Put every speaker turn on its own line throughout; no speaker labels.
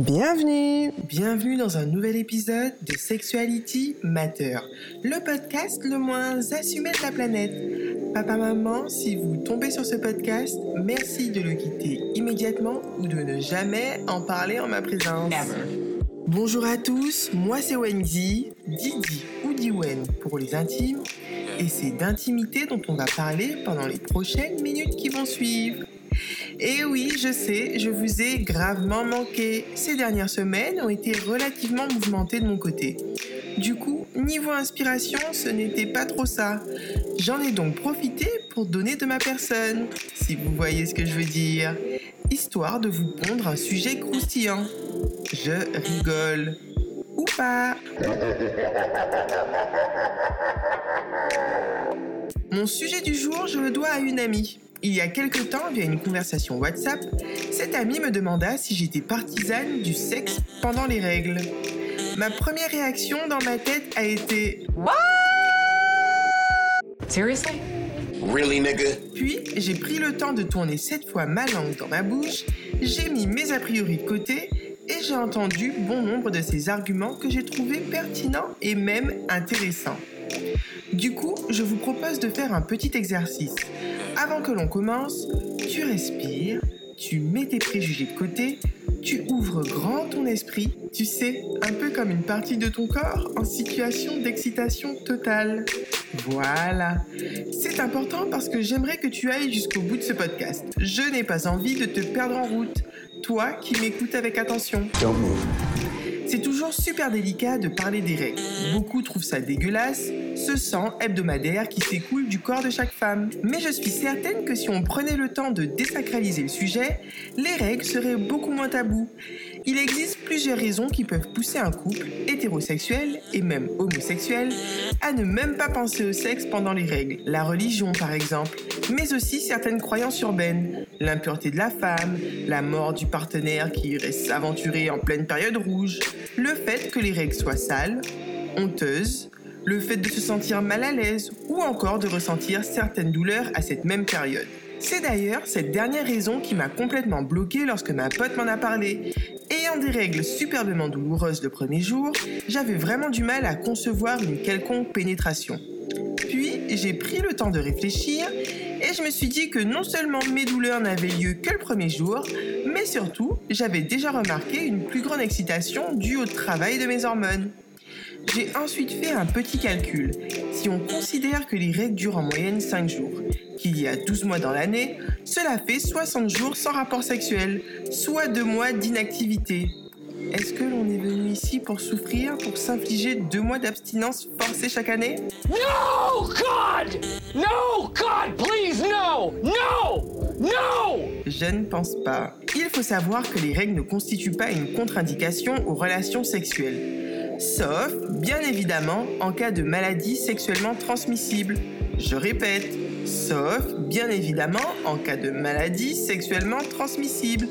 Bienvenue Bienvenue dans un nouvel épisode de Sexuality Matter, le podcast le moins assumé de la planète. Papa, maman, si vous tombez sur ce podcast, merci de le quitter immédiatement ou de ne jamais en parler en ma présence. Bonjour à tous, moi c'est Wendy, Didi ou Diwen pour les intimes, et c'est d'intimité dont on va parler pendant les prochaines minutes qui vont suivre. Et oui, je sais, je vous ai gravement manqué. Ces dernières semaines ont été relativement mouvementées de mon côté. Du coup, niveau inspiration, ce n'était pas trop ça. J'en ai donc profité pour donner de ma personne, si vous voyez ce que je veux dire, histoire de vous pondre un sujet croustillant. Je rigole. Ou pas. Mon sujet du jour, je le dois à une amie. Il y a quelque temps, via une conversation WhatsApp, cette amie me demanda si j'étais partisane du sexe pendant les règles. Ma première réaction dans ma tête a été What?
Seriously?
Really, nigga?
Puis, j'ai pris le temps de tourner cette fois ma langue dans ma bouche, j'ai mis mes a priori de côté et j'ai entendu bon nombre de ces arguments que j'ai trouvés pertinents et même intéressants. Du coup, je vous propose de faire un petit exercice. Avant que l'on commence, tu respires, tu mets tes préjugés de côté, tu ouvres grand ton esprit, tu sais, un peu comme une partie de ton corps en situation d'excitation totale. Voilà. C'est important parce que j'aimerais que tu ailles jusqu'au bout de ce podcast. Je n'ai pas envie de te perdre en route. Toi qui m'écoutes avec attention. C'est toujours super délicat de parler des règles. Beaucoup trouvent ça dégueulasse, ce sang hebdomadaire qui s'écoule du corps de chaque femme. Mais je suis certaine que si on prenait le temps de désacraliser le sujet, les règles seraient beaucoup moins tabous. Il existe plusieurs raisons qui peuvent pousser un couple, hétérosexuel et même homosexuel, à ne même pas penser au sexe pendant les règles. La religion par exemple, mais aussi certaines croyances urbaines, l'impureté de la femme, la mort du partenaire qui irait s'aventurer en pleine période rouge, le fait que les règles soient sales, honteuses, le fait de se sentir mal à l'aise ou encore de ressentir certaines douleurs à cette même période. C'est d'ailleurs cette dernière raison qui m'a complètement bloqué lorsque ma pote m'en a parlé. Ayant des règles superbement douloureuses le premier jour, j'avais vraiment du mal à concevoir une quelconque pénétration. Puis, j'ai pris le temps de réfléchir et je me suis dit que non seulement mes douleurs n'avaient lieu que le premier jour, mais surtout, j'avais déjà remarqué une plus grande excitation due au travail de mes hormones. J'ai ensuite fait un petit calcul. Si on considère que les règles durent en moyenne 5 jours, qu'il y a 12 mois dans l'année, cela fait 60 jours sans rapport sexuel, soit 2 mois d'inactivité. Est-ce que l'on est venu ici pour souffrir, pour s'infliger 2 mois d'abstinence forcée chaque année?
No, God! No, God, please, no! No! No!
Je ne pense pas. Il faut savoir que les règles ne constituent pas une contre-indication aux relations sexuelles. Sauf, bien évidemment, en cas de maladie sexuellement transmissible. Je répète, sauf, bien évidemment, en cas de maladie sexuellement transmissible.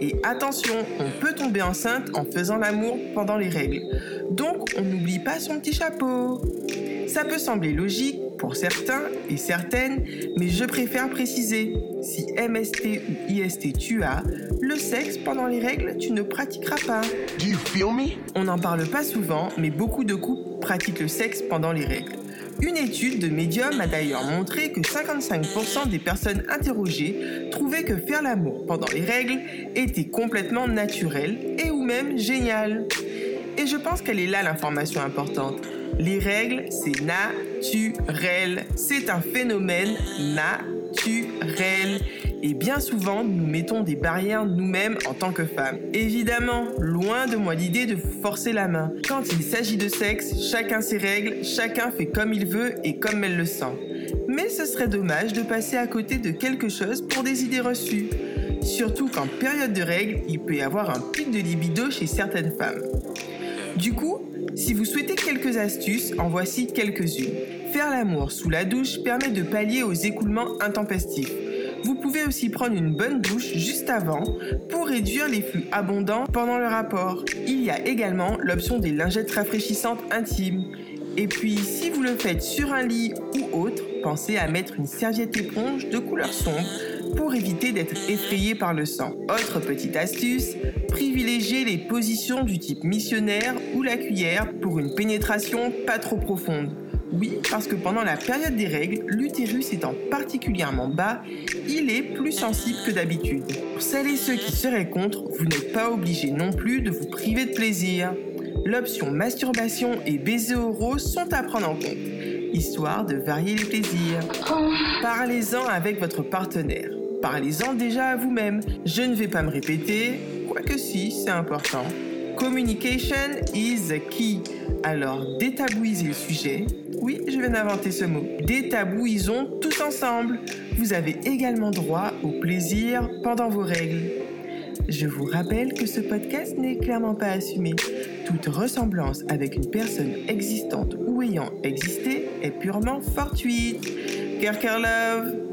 Et attention, on peut tomber enceinte en faisant l'amour pendant les règles. Donc, on n'oublie pas son petit chapeau. Ça peut sembler logique pour certains et certaines, mais je préfère préciser. Si MST ou IST tu as, le sexe pendant les règles, tu ne pratiqueras pas.
Do you feel me?
On n'en parle pas souvent, mais beaucoup de couples pratiquent le sexe pendant les règles. Une étude de Medium a d'ailleurs montré que 55% des personnes interrogées trouvaient que faire l'amour pendant les règles était complètement naturel et ou même génial. Et je pense qu'elle est là l'information importante. Les règles, c'est naturel. C'est un phénomène naturel. Et bien souvent, nous mettons des barrières nous-mêmes en tant que femmes. Évidemment, loin de moi l'idée de vous forcer la main. Quand il s'agit de sexe, chacun ses règles, chacun fait comme il veut et comme elle le sent. Mais ce serait dommage de passer à côté de quelque chose pour des idées reçues. Surtout qu'en période de règles, il peut y avoir un pic de libido chez certaines femmes. Du coup, si vous souhaitez quelques astuces, en voici quelques-unes. Faire l'amour sous la douche permet de pallier aux écoulements intempestifs. Vous pouvez aussi prendre une bonne douche juste avant pour réduire les flux abondants pendant le rapport. Il y a également l'option des lingettes rafraîchissantes intimes. Et puis, si vous le faites sur un lit ou autre, pensez à mettre une serviette éponge de couleur sombre pour éviter d'être effrayé par le sang. Autre petite astuce, privilégiez les positions du type missionnaire ou la cuillère pour une pénétration pas trop profonde. Oui, parce que pendant la période des règles, l'utérus étant particulièrement bas, il est plus sensible que d'habitude. Pour celles et ceux qui seraient contre, vous n'êtes pas obligé non plus de vous priver de plaisir. L'option masturbation et baiser oraux sont à prendre en compte, histoire de varier les plaisirs. Parlez-en avec votre partenaire. Parlez-en déjà à vous-même. Je ne vais pas me répéter, quoique si, c'est important. Communication is key. Alors détabouisez le sujet. Oui, je viens d'inventer ce mot. Détabouisons tous ensemble. Vous avez également droit au plaisir pendant vos règles. Je vous rappelle que ce podcast n'est clairement pas assumé. Toute ressemblance avec une personne existante ou ayant existé est purement fortuite. Cœur, cœur, love